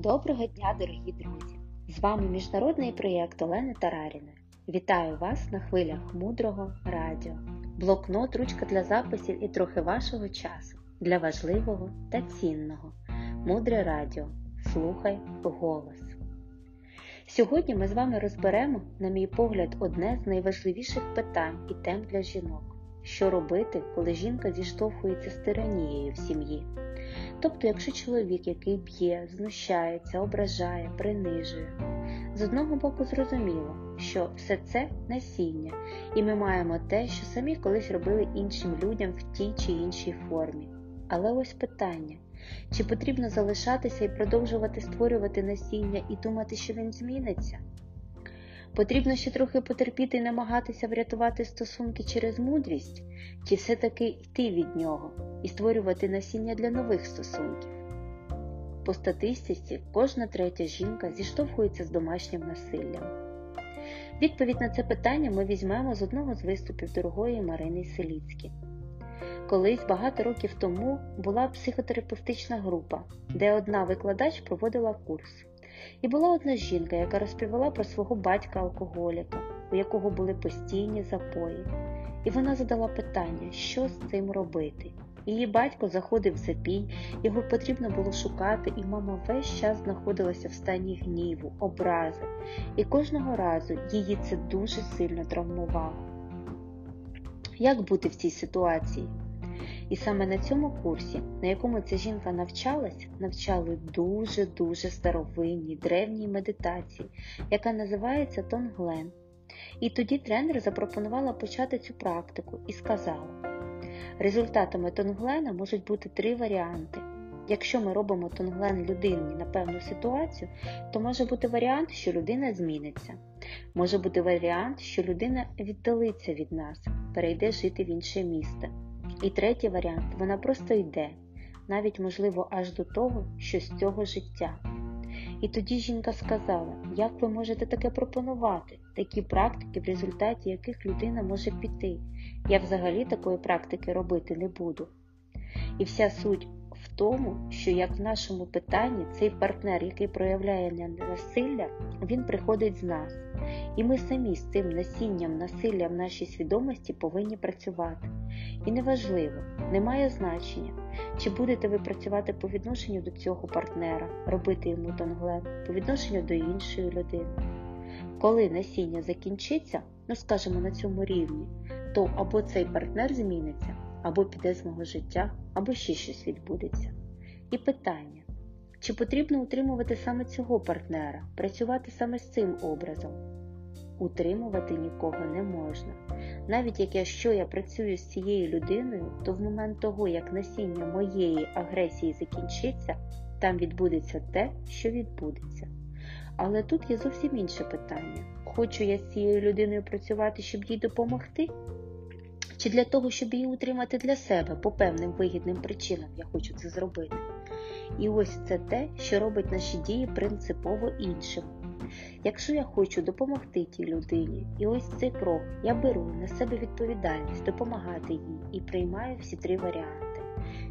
Доброго дня, дорогі друзі! З вами міжнародний проєкт Олени Тараріної. Вітаю вас на хвилях мудрого радіо, блокнот, ручка для записів і трохи вашого часу для важливого та цінного. Мудре радіо. Слухай голос. Сьогодні ми з вами розберемо, на мій погляд, одне з найважливіших питань і тем для жінок: що робити, коли жінка зіштовхується з тиранією в сім'ї. Тобто, якщо чоловік, який б'є, знущається, ображає, принижує, з одного боку зрозуміло, що все це насіння, і ми маємо те, що самі колись робили іншим людям в тій чи іншій формі. Але ось питання: чи потрібно залишатися і продовжувати створювати насіння і думати, що він зміниться? Потрібно ще трохи потерпіти і намагатися врятувати стосунки через мудрість, чи все-таки йти від нього і створювати насіння для нових стосунків. По статистиці кожна третя жінка зіштовхується з домашнім насиллям. Відповідь на це питання ми візьмемо з одного з виступів дорогої Марини Селіцькі. Колись багато років тому була психотерапевтична група, де одна викладач проводила курс. І була одна жінка, яка розповіла про свого батька-алкоголіка, у якого були постійні запої. І вона задала питання, що з цим робити. Її батько заходив в запій, його потрібно було шукати, і мама весь час знаходилася в стані гніву, образи, і кожного разу її це дуже сильно травмувало. Як бути в цій ситуації? І саме на цьому курсі, на якому ця жінка навчалась, навчали дуже-дуже старовинній древній медитації, яка називається Тонглен. І тоді тренер запропонувала почати цю практику і сказала: результатами Тонглена можуть бути три варіанти. Якщо ми робимо тонглен людині на певну ситуацію, то може бути варіант, що людина зміниться. Може бути варіант, що людина віддалиться від нас, перейде жити в інше місце. І третій варіант вона просто йде, навіть, можливо, аж до того, що з цього життя. І тоді жінка сказала, як ви можете таке пропонувати, такі практики, в результаті яких людина може піти. Я взагалі такої практики робити не буду. І вся суть в тому, що як в нашому питанні цей партнер, який проявляє насилля, він приходить з нас. І ми самі з цим насінням насилля в нашій свідомості повинні працювати. І неважливо, немає значення, чи будете ви працювати по відношенню до цього партнера, робити йому тонглен, по відношенню до іншої людини. Коли насіння закінчиться, ну скажімо на цьому рівні, то або цей партнер зміниться, або піде з мого життя, або ще щось відбудеться. І питання, чи потрібно утримувати саме цього партнера, працювати саме з цим образом? Утримувати нікого не можна. Навіть як якщо я працюю з цією людиною, то в момент того, як насіння моєї агресії закінчиться, там відбудеться те, що відбудеться. Але тут є зовсім інше питання: хочу я з цією людиною працювати, щоб їй допомогти? Чи для того, щоб її утримати для себе по певним вигідним причинам я хочу це зробити? І ось це те, що робить наші дії принципово іншим. Якщо я хочу допомогти тій людині, і ось цей крок я беру на себе відповідальність допомагати їй і приймаю всі три варіанти,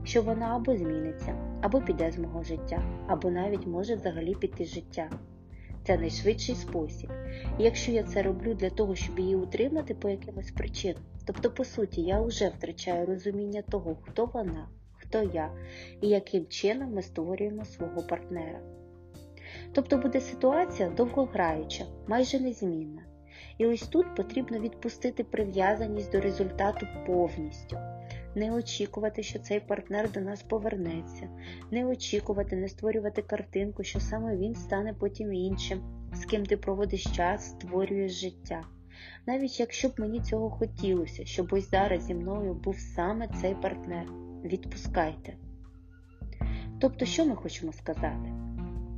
що вона або зміниться, або піде з мого життя, або навіть може взагалі піти з життя. Це найшвидший спосіб. І якщо я це роблю для того, щоб її утримати по якимось причинам, тобто, по суті, я вже втрачаю розуміння того, хто вона, хто я і яким чином ми створюємо свого партнера. Тобто буде ситуація довгограюча, майже незмінна. І ось тут потрібно відпустити прив'язаність до результату повністю, не очікувати, що цей партнер до нас повернеться, не очікувати, не створювати картинку, що саме він стане потім іншим, з ким ти проводиш час, створюєш життя. Навіть якщо б мені цього хотілося, щоб ось зараз зі мною був саме цей партнер, відпускайте. Тобто, що ми хочемо сказати?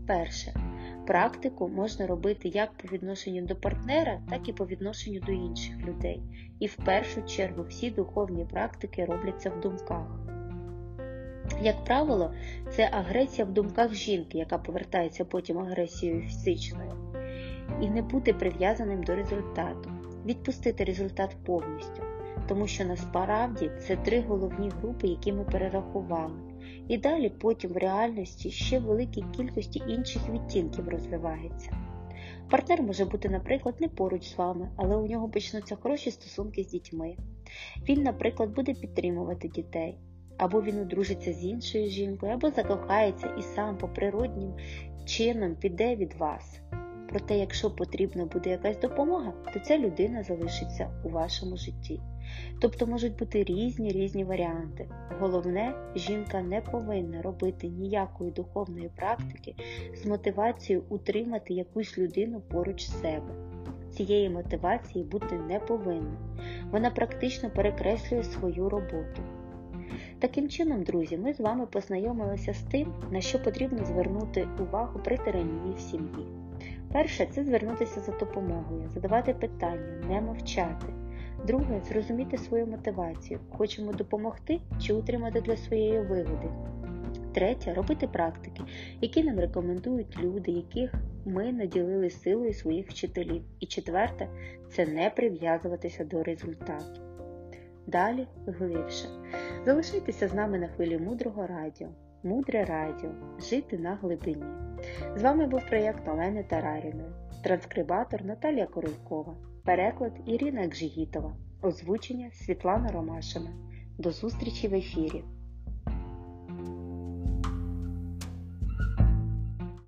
Перше, практику можна робити як по відношенню до партнера, так і по відношенню до інших людей. І в першу чергу всі духовні практики робляться в думках. Як правило, це агресія в думках жінки, яка повертається потім агресією фізичною, і не бути прив'язаним до результату, відпустити результат повністю. Тому що насправді це три головні групи, які ми перерахували. І далі потім в реальності ще великій кількості інших відтінків розвивається. Партнер може бути, наприклад, не поруч з вами, але у нього почнуться хороші стосунки з дітьми. Він, наприклад, буде підтримувати дітей, або він одружиться з іншою жінкою, або закохається і сам по природнім чином піде від вас. Проте, якщо потрібна буде якась допомога, то ця людина залишиться у вашому житті. Тобто можуть бути різні різні варіанти. Головне, жінка не повинна робити ніякої духовної практики з мотивацією утримати якусь людину поруч себе. Цієї мотивації бути не повинна. Вона практично перекреслює свою роботу. Таким чином, друзі, ми з вами познайомилися з тим, на що потрібно звернути увагу при тиранії в сім'ї. Перше це звернутися за допомогою, задавати питання, не мовчати. Друге зрозуміти свою мотивацію. Хочемо допомогти чи утримати для своєї вигоди. Третє робити практики, які нам рекомендують люди, яких ми наділили силою своїх вчителів. І четверте це не прив'язуватися до результату. Далі глибше. Залишайтеся з нами на хвилі мудрого радіо. Мудре радіо. Жити на глибині. З вами був проєкт Олени Тараріної, транскрибатор Наталія Королькова, переклад Ірина Гжигітова, озвучення Світлана Ромашина. До зустрічі в ефірі!